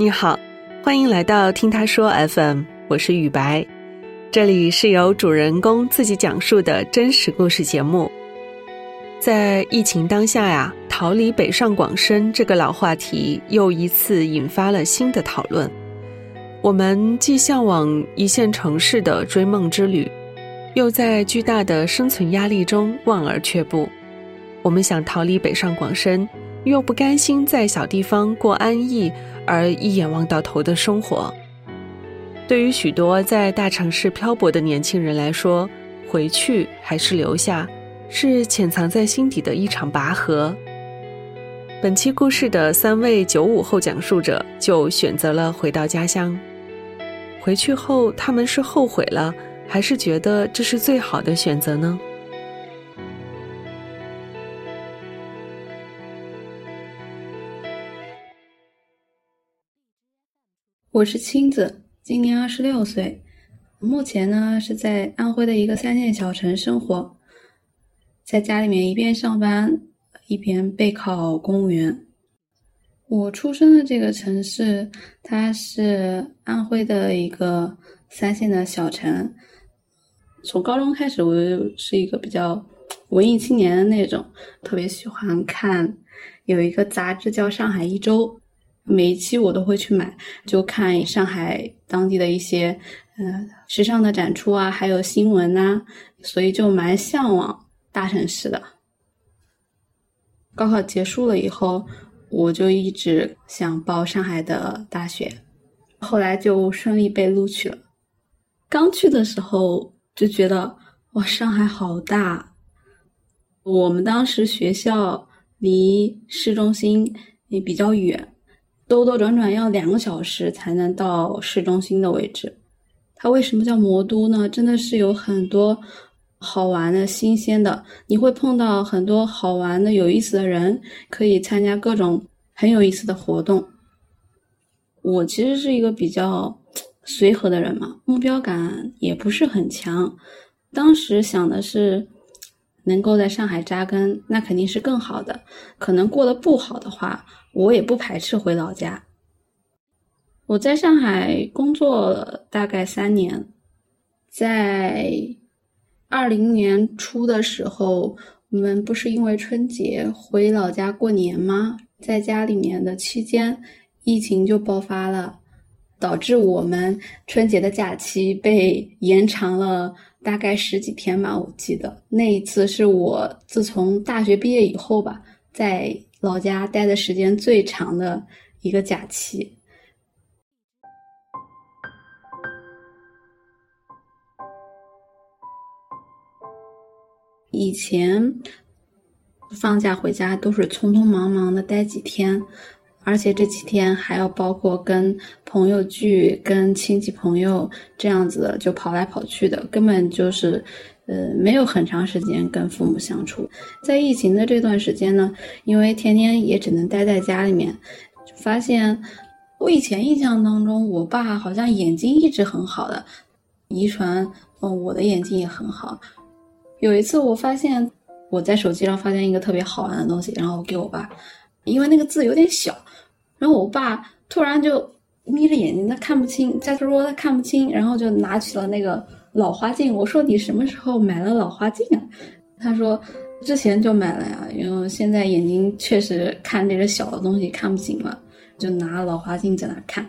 你好，欢迎来到听他说 FM，我是雨白，这里是由主人公自己讲述的真实故事节目。在疫情当下呀，逃离北上广深这个老话题又一次引发了新的讨论。我们既向往一线城市的追梦之旅，又在巨大的生存压力中望而却步。我们想逃离北上广深。又不甘心在小地方过安逸而一眼望到头的生活。对于许多在大城市漂泊的年轻人来说，回去还是留下，是潜藏在心底的一场拔河。本期故事的三位九五后讲述者就选择了回到家乡。回去后，他们是后悔了，还是觉得这是最好的选择呢？我是青子，今年二十六岁，目前呢是在安徽的一个三线小城生活，在家里面一边上班一边备考公务员。我出生的这个城市，它是安徽的一个三线的小城。从高中开始，我就是一个比较文艺青年的那种，特别喜欢看有一个杂志叫《上海一周》。每一期我都会去买，就看上海当地的一些，呃，时尚的展出啊，还有新闻呐，所以就蛮向往大城市的。高考结束了以后，我就一直想报上海的大学，后来就顺利被录取了。刚去的时候就觉得，哇，上海好大！我们当时学校离市中心也比较远。兜兜转转要两个小时才能到市中心的位置。它为什么叫魔都呢？真的是有很多好玩的、新鲜的，你会碰到很多好玩的、有意思的人，可以参加各种很有意思的活动。我其实是一个比较随和的人嘛，目标感也不是很强。当时想的是能够在上海扎根，那肯定是更好的。可能过得不好的话。我也不排斥回老家。我在上海工作了大概三年，在二零年初的时候，我们不是因为春节回老家过年吗？在家里面的期间，疫情就爆发了，导致我们春节的假期被延长了大概十几天吧。我记得那一次是我自从大学毕业以后吧，在。老家待的时间最长的一个假期。以前放假回家都是匆匆忙忙的待几天，而且这几天还要包括跟朋友聚、跟亲戚朋友这样子就跑来跑去的，根本就是。呃，没有很长时间跟父母相处，在疫情的这段时间呢，因为天天也只能待在家里面，就发现我以前印象当中，我爸好像眼睛一直很好的，遗传，嗯，我的眼睛也很好。有一次我发现我在手机上发现一个特别好玩的东西，然后我给我爸，因为那个字有点小，然后我爸突然就眯着眼睛，他看不清，再说他看不清，然后就拿起了那个。老花镜，我说你什么时候买了老花镜啊？他说之前就买了呀，因为现在眼睛确实看那个小的东西看不清了，就拿老花镜在那看。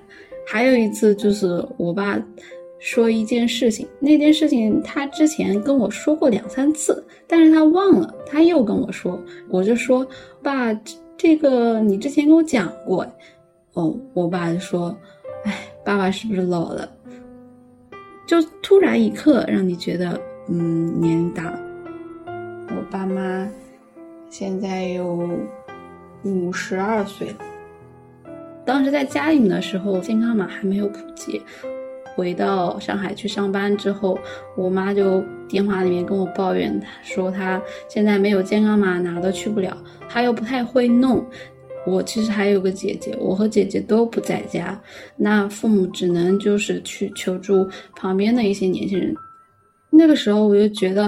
还有一次就是我爸说一件事情，那件事情他之前跟我说过两三次，但是他忘了，他又跟我说，我就说爸，这个你之前跟我讲过，哦，我爸就说，哎，爸爸是不是老了？就突然一刻让你觉得，嗯，年龄大了。我爸妈现在有五十二岁了。当时在家里的时候，健康码还没有普及。回到上海去上班之后，我妈就电话里面跟我抱怨，说她现在没有健康码，哪都去不了，她又不太会弄。我其实还有个姐姐，我和姐姐都不在家，那父母只能就是去求助旁边的一些年轻人。那个时候我就觉得，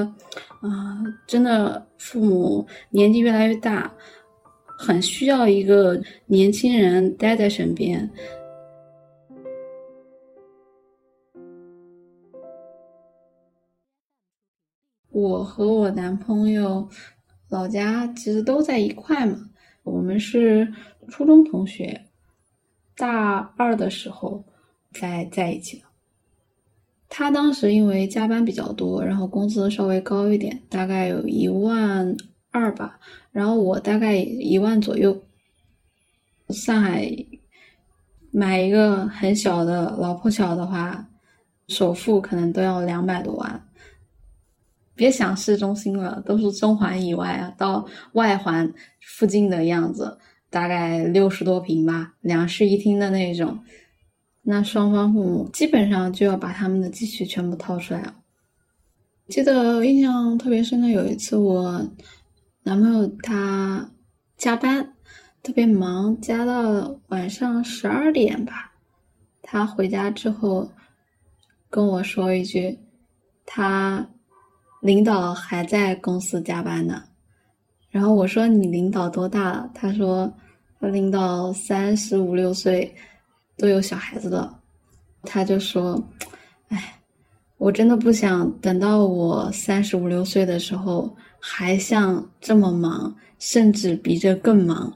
啊，真的父母年纪越来越大，很需要一个年轻人待在身边。我和我男朋友老家其实都在一块嘛，我们是初中同学，大二的时候在在一起的。他当时因为加班比较多，然后工资稍微高一点，大概有一万二吧，然后我大概一万左右。上海买一个很小的老破小的话，首付可能都要两百多万。别想市中心了，都是中环以外啊，到外环附近的样子，大概六十多平吧，两室一厅的那种。那双方父母基本上就要把他们的积蓄全部掏出来了。记得印象特别深的有一次，我男朋友他加班特别忙，加到晚上十二点吧，他回家之后跟我说一句，他。领导还在公司加班呢，然后我说你领导多大了？他说他领导三十五六岁，都有小孩子了。他就说，哎，我真的不想等到我三十五六岁的时候还像这么忙，甚至比这更忙。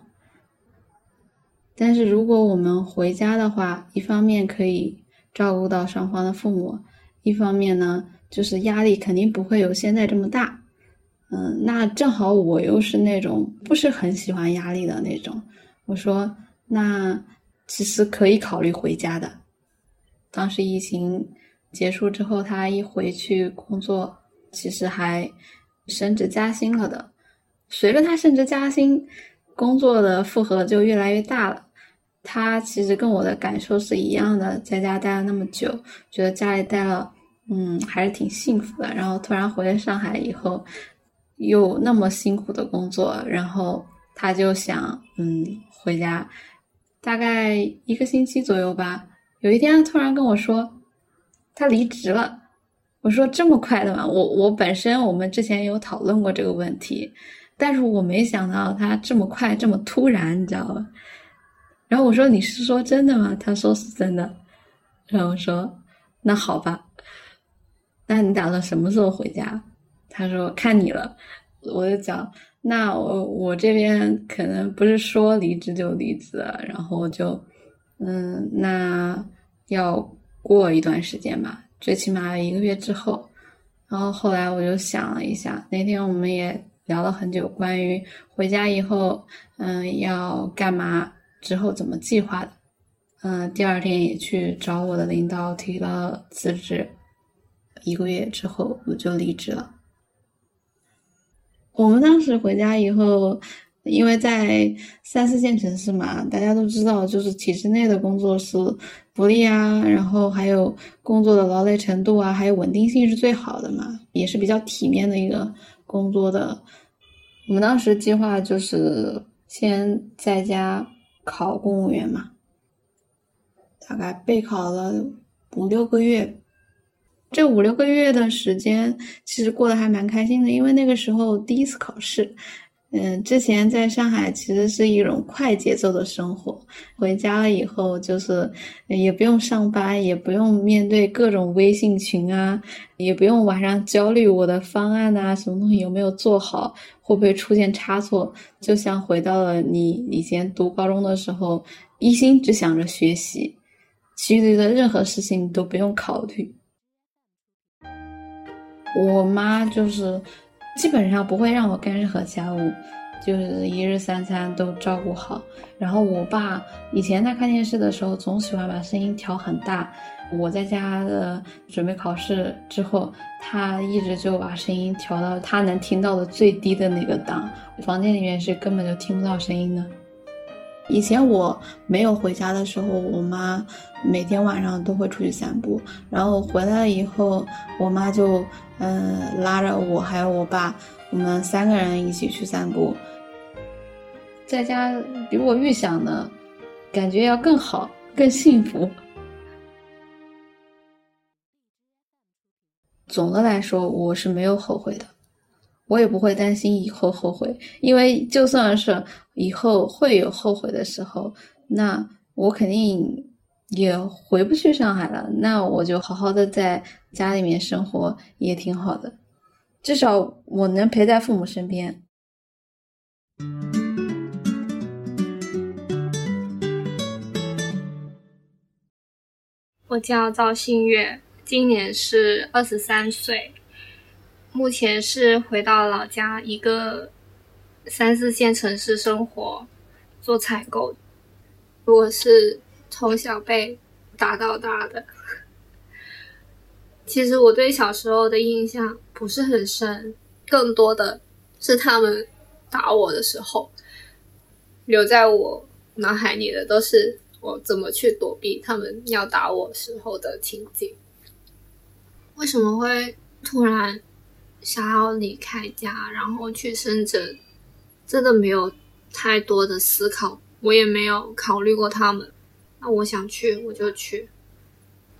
但是如果我们回家的话，一方面可以照顾到双方的父母，一方面呢。就是压力肯定不会有现在这么大，嗯，那正好我又是那种不是很喜欢压力的那种。我说，那其实可以考虑回家的。当时疫情结束之后，他一回去工作，其实还升职加薪了的。随着他升职加薪，工作的负荷就越来越大了。他其实跟我的感受是一样的，在家待了那么久，觉得家里待了。嗯，还是挺幸福的。然后突然回了上海以后，又那么辛苦的工作，然后他就想，嗯，回家。大概一个星期左右吧。有一天突然跟我说，他离职了。我说这么快的吗？我我本身我们之前有讨论过这个问题，但是我没想到他这么快这么突然，你知道吧？然后我说你是说真的吗？他说是真的。然后我说那好吧。那你打算什么时候回家？他说看你了。我就讲，那我我这边可能不是说离职就离职，然后就，嗯，那要过一段时间吧，最起码一个月之后。然后后来我就想了一下，那天我们也聊了很久，关于回家以后，嗯，要干嘛，之后怎么计划的。嗯，第二天也去找我的领导提了辞职。一个月之后我就离职了。我们当时回家以后，因为在三四线城市嘛，大家都知道，就是体制内的工作是福利啊，然后还有工作的劳累程度啊，还有稳定性是最好的嘛，也是比较体面的一个工作的。我们当时计划就是先在家考公务员嘛，大概备考了五六个月。这五六个月的时间，其实过得还蛮开心的，因为那个时候第一次考试。嗯，之前在上海其实是一种快节奏的生活，回家了以后就是也不用上班，也不用面对各种微信群啊，也不用晚上焦虑我的方案啊，什么东西有没有做好，会不会出现差错，就像回到了你以前读高中的时候，一心只想着学习，其余的任何事情都不用考虑。我妈就是基本上不会让我干任何家务，就是一日三餐都照顾好。然后我爸以前他看电视的时候，总喜欢把声音调很大。我在家的准备考试之后，他一直就把声音调到他能听到的最低的那个档，房间里面是根本就听不到声音的。以前我没有回家的时候，我妈每天晚上都会出去散步，然后回来了以后，我妈就嗯拉着我还有我爸，我们三个人一起去散步。在家比我预想的感觉要更好，更幸福。总的来说，我是没有后悔的。我也不会担心以后后悔，因为就算是以后会有后悔的时候，那我肯定也回不去上海了。那我就好好的在家里面生活也挺好的。至少我能陪在父母身边。我叫赵新月，今年是二十三岁，目前是回到老家一个三四线城市生活，做采购。我是从小被打到大的，其实我对小时候的印象不是很深，更多的是他们打我的时候，留在我脑海里的都是。我怎么去躲避他们要打我时候的情景？为什么会突然想要离开家，然后去深圳？真的没有太多的思考，我也没有考虑过他们。那我想去，我就去。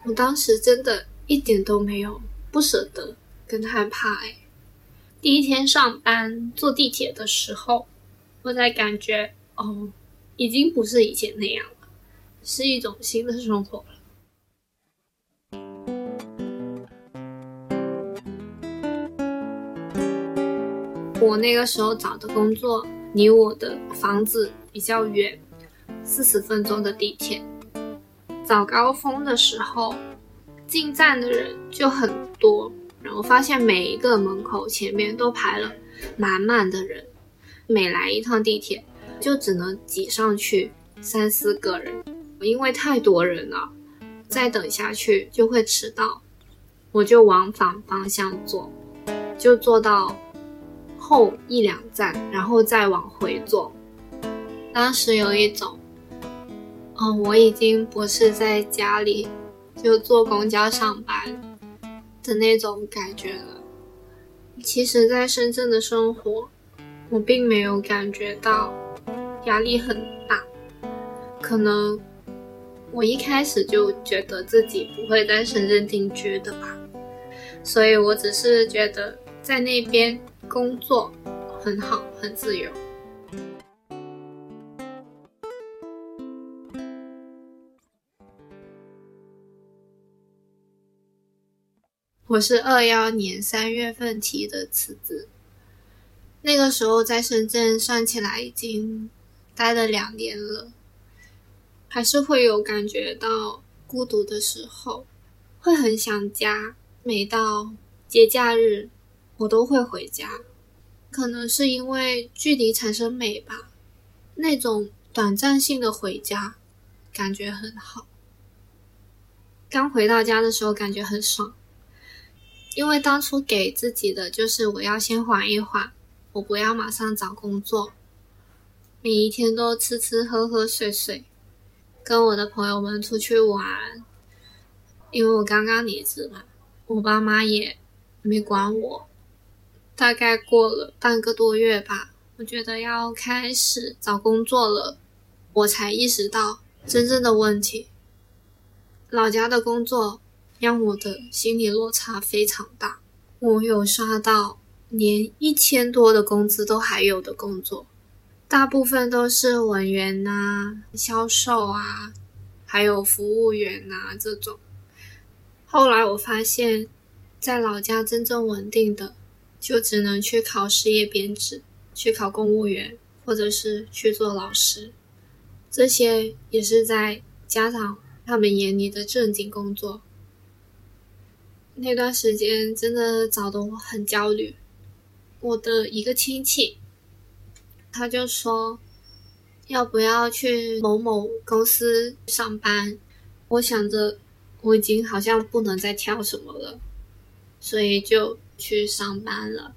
我当时真的一点都没有不舍得跟害怕。哎，第一天上班坐地铁的时候，我才感觉哦，已经不是以前那样了。是一种新的生活。我那个时候找的工作离我的房子比较远，四十分钟的地铁。早高峰的时候，进站的人就很多，然后发现每一个门口前面都排了满满的人，每来一趟地铁就只能挤上去三四个人。因为太多人了，再等下去就会迟到，我就往反方向坐，就坐到后一两站，然后再往回坐。当时有一种，嗯，我已经不是在家里就坐公交上班的那种感觉了。其实，在深圳的生活，我并没有感觉到压力很大，可能。我一开始就觉得自己不会在深圳定居的吧，所以我只是觉得在那边工作很好，很自由。我是二幺年三月份提的辞职，那个时候在深圳算起来已经待了两年了。还是会有感觉到孤独的时候，会很想家。每到节假日，我都会回家。可能是因为距离产生美吧，那种短暂性的回家，感觉很好。刚回到家的时候，感觉很爽，因为当初给自己的就是我要先缓一缓，我不要马上找工作，每一天都吃吃喝喝睡睡。跟我的朋友们出去玩，因为我刚刚离职嘛，我爸妈也没管我。大概过了半个多月吧，我觉得要开始找工作了，我才意识到真正的问题。老家的工作让我的心理落差非常大，我有刷到连一千多的工资都还有的工作。大部分都是文员呐、销售啊，还有服务员呐这种。后来我发现，在老家真正稳定的，就只能去考事业编制，去考公务员，或者是去做老师。这些也是在家长他们眼里的正经工作。那段时间真的找得我很焦虑。我的一个亲戚。他就说：“要不要去某某公司上班？”我想着我已经好像不能再跳什么了，所以就去上班了。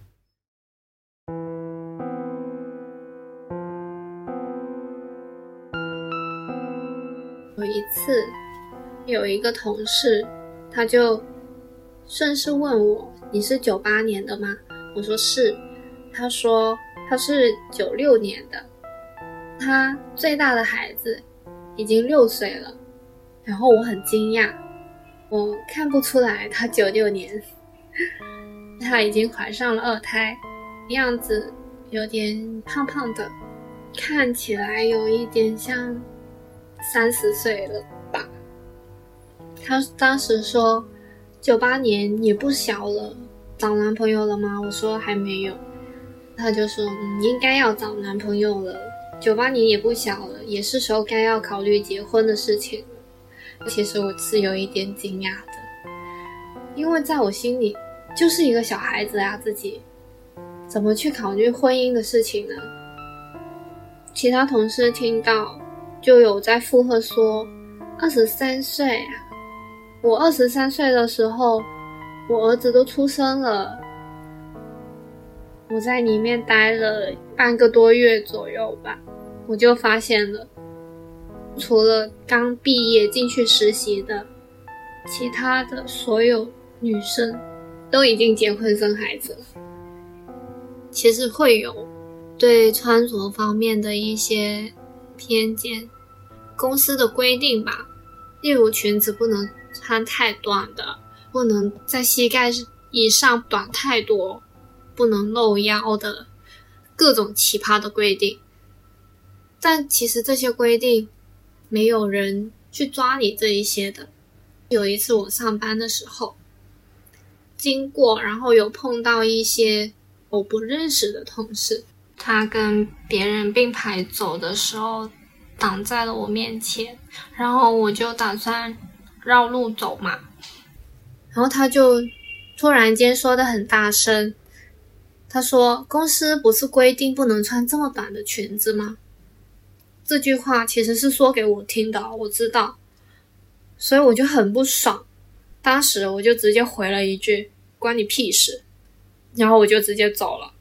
有一次，有一个同事，他就顺势问我：“你是九八年的吗？”我说是。他说。他是九六年的，他最大的孩子已经六岁了，然后我很惊讶，我看不出来他九六年，她已经怀上了二胎，样子有点胖胖的，看起来有一点像三十岁了吧。她当时说九八年也不小了，找男朋友了吗？我说还没有。她就说，嗯，应该要找男朋友了，九八年也不小了，也是时候该要考虑结婚的事情了。其实我是有一点惊讶的，因为在我心里就是一个小孩子啊，自己怎么去考虑婚姻的事情呢？其他同事听到就有在附和说，二十三岁啊，我二十三岁的时候，我儿子都出生了。我在里面待了半个多月左右吧，我就发现了，除了刚毕业进去实习的，其他的所有女生都已经结婚生孩子了。其实会有对穿着方面的一些偏见，公司的规定吧，例如裙子不能穿太短的，不能在膝盖以上短太多。不能露腰的各种奇葩的规定，但其实这些规定没有人去抓你这一些的。有一次我上班的时候经过，然后有碰到一些我不认识的同事，他跟别人并排走的时候挡在了我面前，然后我就打算绕路走嘛，然后他就突然间说的很大声。他说：“公司不是规定不能穿这么短的裙子吗？”这句话其实是说给我听的，我知道，所以我就很不爽。当时我就直接回了一句：“关你屁事！”然后我就直接走了。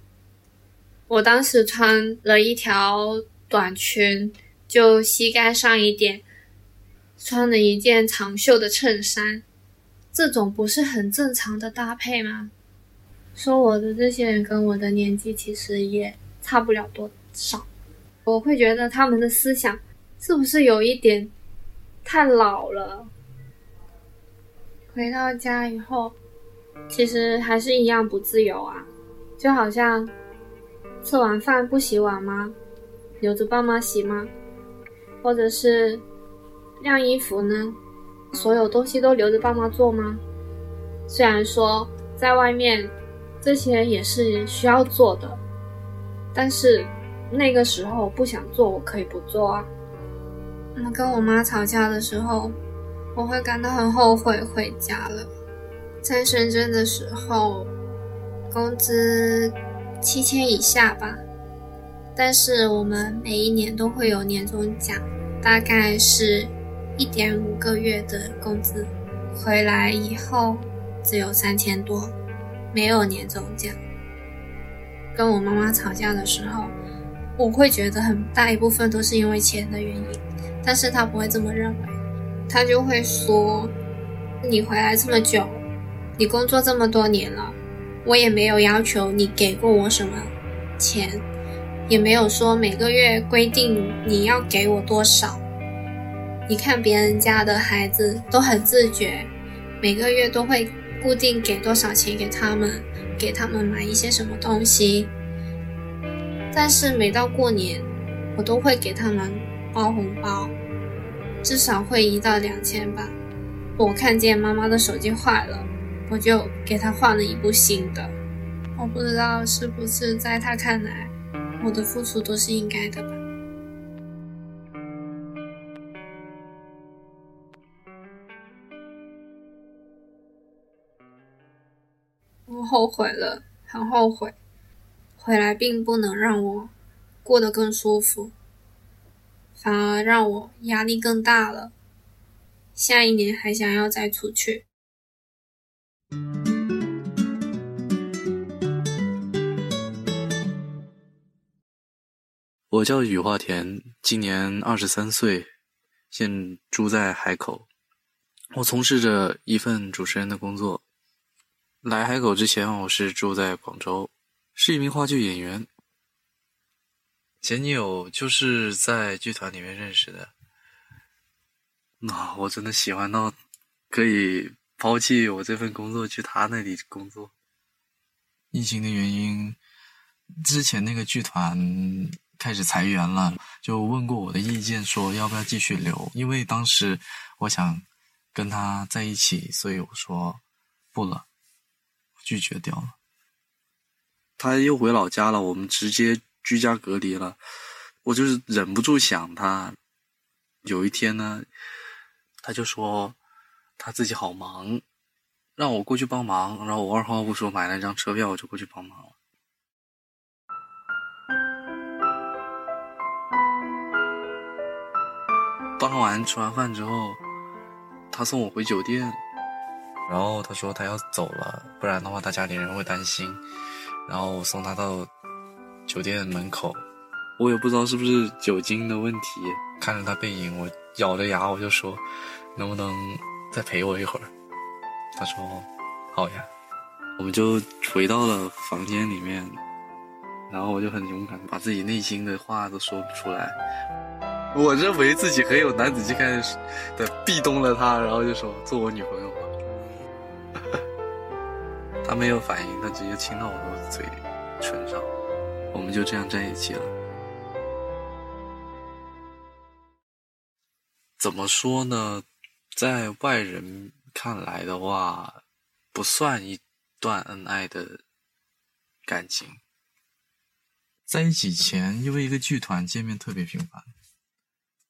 我当时穿了一条短裙，就膝盖上一点，穿了一件长袖的衬衫，这种不是很正常的搭配吗？说我的这些人跟我的年纪其实也差不了多少，我会觉得他们的思想是不是有一点太老了？回到家以后，其实还是一样不自由啊，就好像吃完饭不洗碗吗？留着爸妈洗吗？或者是晾衣服呢？所有东西都留着爸妈做吗？虽然说在外面。这些也是需要做的，但是那个时候不想做，我可以不做啊。那跟我妈吵架的时候，我会感到很后悔回家了。在深圳的时候，工资七千以下吧，但是我们每一年都会有年终奖，大概是一点五个月的工资，回来以后只有三千多。没有年终奖，跟我妈妈吵架的时候，我会觉得很大一部分都是因为钱的原因，但是她不会这么认为，他就会说：“你回来这么久，你工作这么多年了，我也没有要求你给过我什么钱，也没有说每个月规定你要给我多少。你看别人家的孩子都很自觉，每个月都会。”固定给多少钱给他们，给他们买一些什么东西。但是每到过年，我都会给他们包红包，至少会一到两千吧。我看见妈妈的手机坏了，我就给她换了一部新的。我不知道是不是在她看来，我的付出都是应该的吧。后悔了，很后悔。回来并不能让我过得更舒服，反而让我压力更大了。下一年还想要再出去。我叫雨化田，今年二十三岁，现住在海口。我从事着一份主持人的工作。来海口之前，我是住在广州，是一名话剧演员。前女友就是在剧团里面认识的。那我真的喜欢到可以抛弃我这份工作去他那里工作。疫情的原因，之前那个剧团开始裁员了，就问过我的意见，说要不要继续留。因为当时我想跟他在一起，所以我说不了。拒绝掉了。他又回老家了，我们直接居家隔离了。我就是忍不住想他。有一天呢，他就说他自己好忙，让我过去帮忙。然后我二话不说买了一张车票，我就过去帮忙了。帮完吃完饭之后，他送我回酒店，然后他说他要走了，不然的话他家里人会担心。然后我送他到酒店门口，我也不知道是不是酒精的问题，看着他背影，我咬着牙我就说，能不能再陪我一会儿？他说好呀，我们就回到了房间里面，然后我就很勇敢，把自己内心的话都说不出来。我认为自己很有男子气概的壁咚了他，然后就说做我女朋友吧。他没有反应，他直接亲到我的嘴唇上，我们就这样在一起了。怎么说呢？在外人看来的话，不算一段恩爱的感情。在一起前，因为一个剧团见面特别频繁。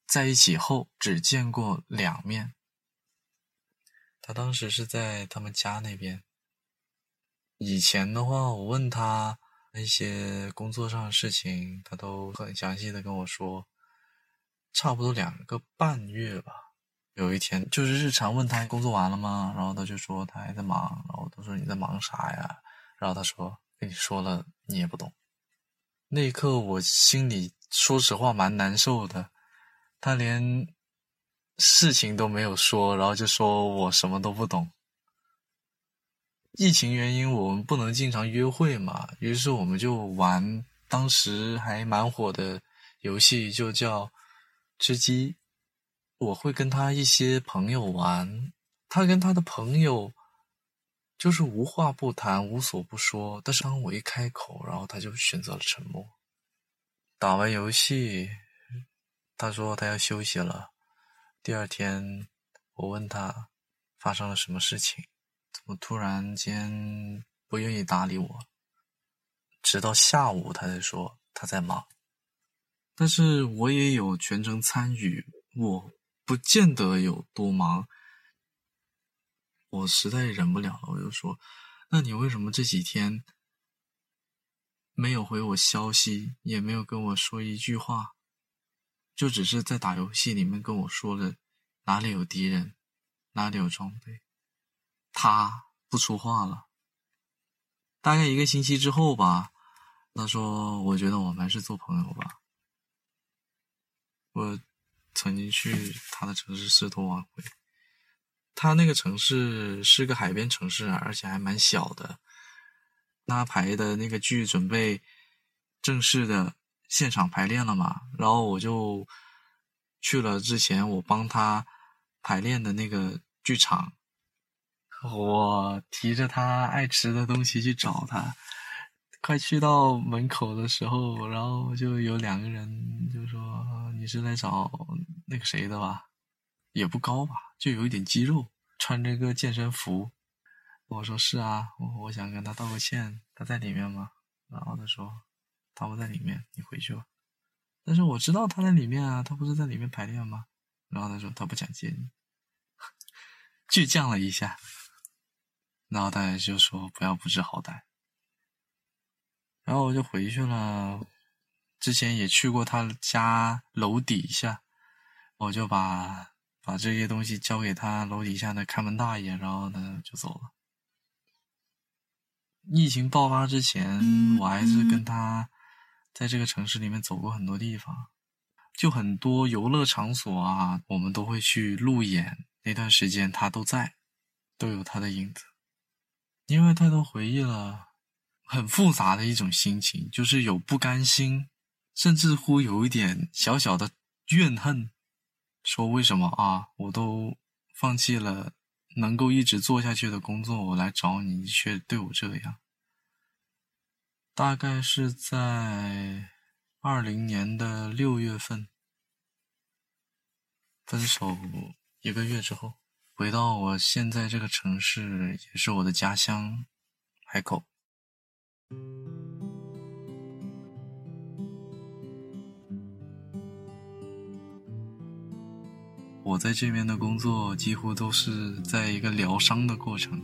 在一起后只见过两面。他当时是在他们家那边。以前的话，我问他一些工作上的事情，他都很详细的跟我说。差不多两个半月吧。有一天，就是日常问他工作完了吗？然后他就说他还在忙。然后他说你在忙啥呀？然后他说跟你说了你也不懂。那一刻，我心里说实话蛮难受的。他连事情都没有说，然后就说我什么都不懂。疫情原因，我们不能经常约会嘛，于是我们就玩当时还蛮火的游戏，就叫吃鸡。我会跟他一些朋友玩，他跟他的朋友就是无话不谈，无所不说。但是当我一开口，然后他就选择了沉默。打完游戏。他说他要休息了。第二天，我问他发生了什么事情，我突然间不愿意搭理我？直到下午，他才说他在忙。但是我也有全程参与，我不见得有多忙。我实在忍不了了，我就说：“那你为什么这几天没有回我消息，也没有跟我说一句话？”就只是在打游戏里面跟我说了哪里有敌人，哪里有装备，他不出话了。大概一个星期之后吧，他说：“我觉得我们还是做朋友吧。”我曾经去他的城市试图挽回，他那个城市是个海边城市，而且还蛮小的。他排的那个剧准备正式的。现场排练了嘛，然后我就去了之前我帮他排练的那个剧场。我提着他爱吃的东西去找他，快去到门口的时候，然后就有两个人就说：“你是来找那个谁的吧？也不高吧，就有一点肌肉，穿着个健身服。”我说：“是啊，我我想跟他道个歉，他在里面吗？”然后他说。他不在里面，你回去吧。但是我知道他在里面啊，他不是在里面排练吗？然后他说他不想接你，倔强了一下。然后他就说不要不知好歹。然后我就回去了。之前也去过他家楼底下，我就把把这些东西交给他楼底下的看门大爷，然后呢就走了。疫情爆发之前，我还是跟他。在这个城市里面走过很多地方，就很多游乐场所啊，我们都会去路演。那段时间他都在，都有他的影子。因为太多回忆了，很复杂的一种心情，就是有不甘心，甚至乎有一点小小的怨恨，说为什么啊，我都放弃了能够一直做下去的工作，我来找你，你却对我这样。大概是在二零年的六月份分手一个月之后，回到我现在这个城市，也是我的家乡，海口。我在这边的工作几乎都是在一个疗伤的过程。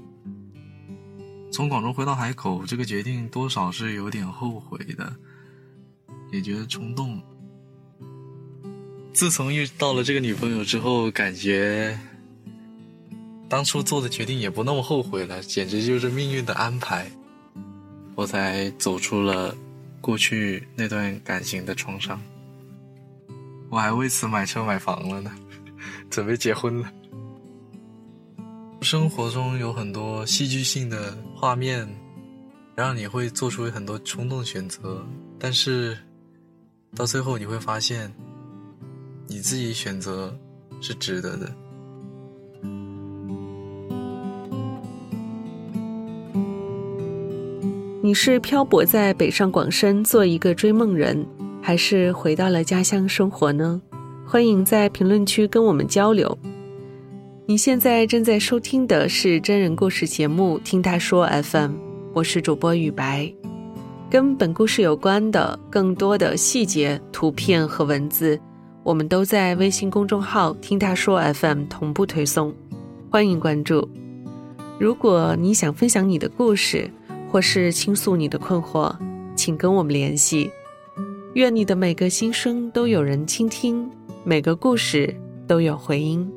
从广州回到海口，这个决定多少是有点后悔的，也觉得冲动。自从遇到了这个女朋友之后，感觉当初做的决定也不那么后悔了，简直就是命运的安排。我才走出了过去那段感情的创伤。我还为此买车买房了呢。准备结婚了。生活中有很多戏剧性的画面，让你会做出很多冲动选择，但是到最后你会发现，你自己选择是值得的。你是漂泊在北上广深做一个追梦人，还是回到了家乡生活呢？欢迎在评论区跟我们交流。你现在正在收听的是真人故事节目《听他说 FM》，我是主播雨白。跟本故事有关的更多的细节、图片和文字，我们都在微信公众号“听他说 FM” 同步推送，欢迎关注。如果你想分享你的故事，或是倾诉你的困惑，请跟我们联系。愿你的每个心声都有人倾听。每个故事都有回音。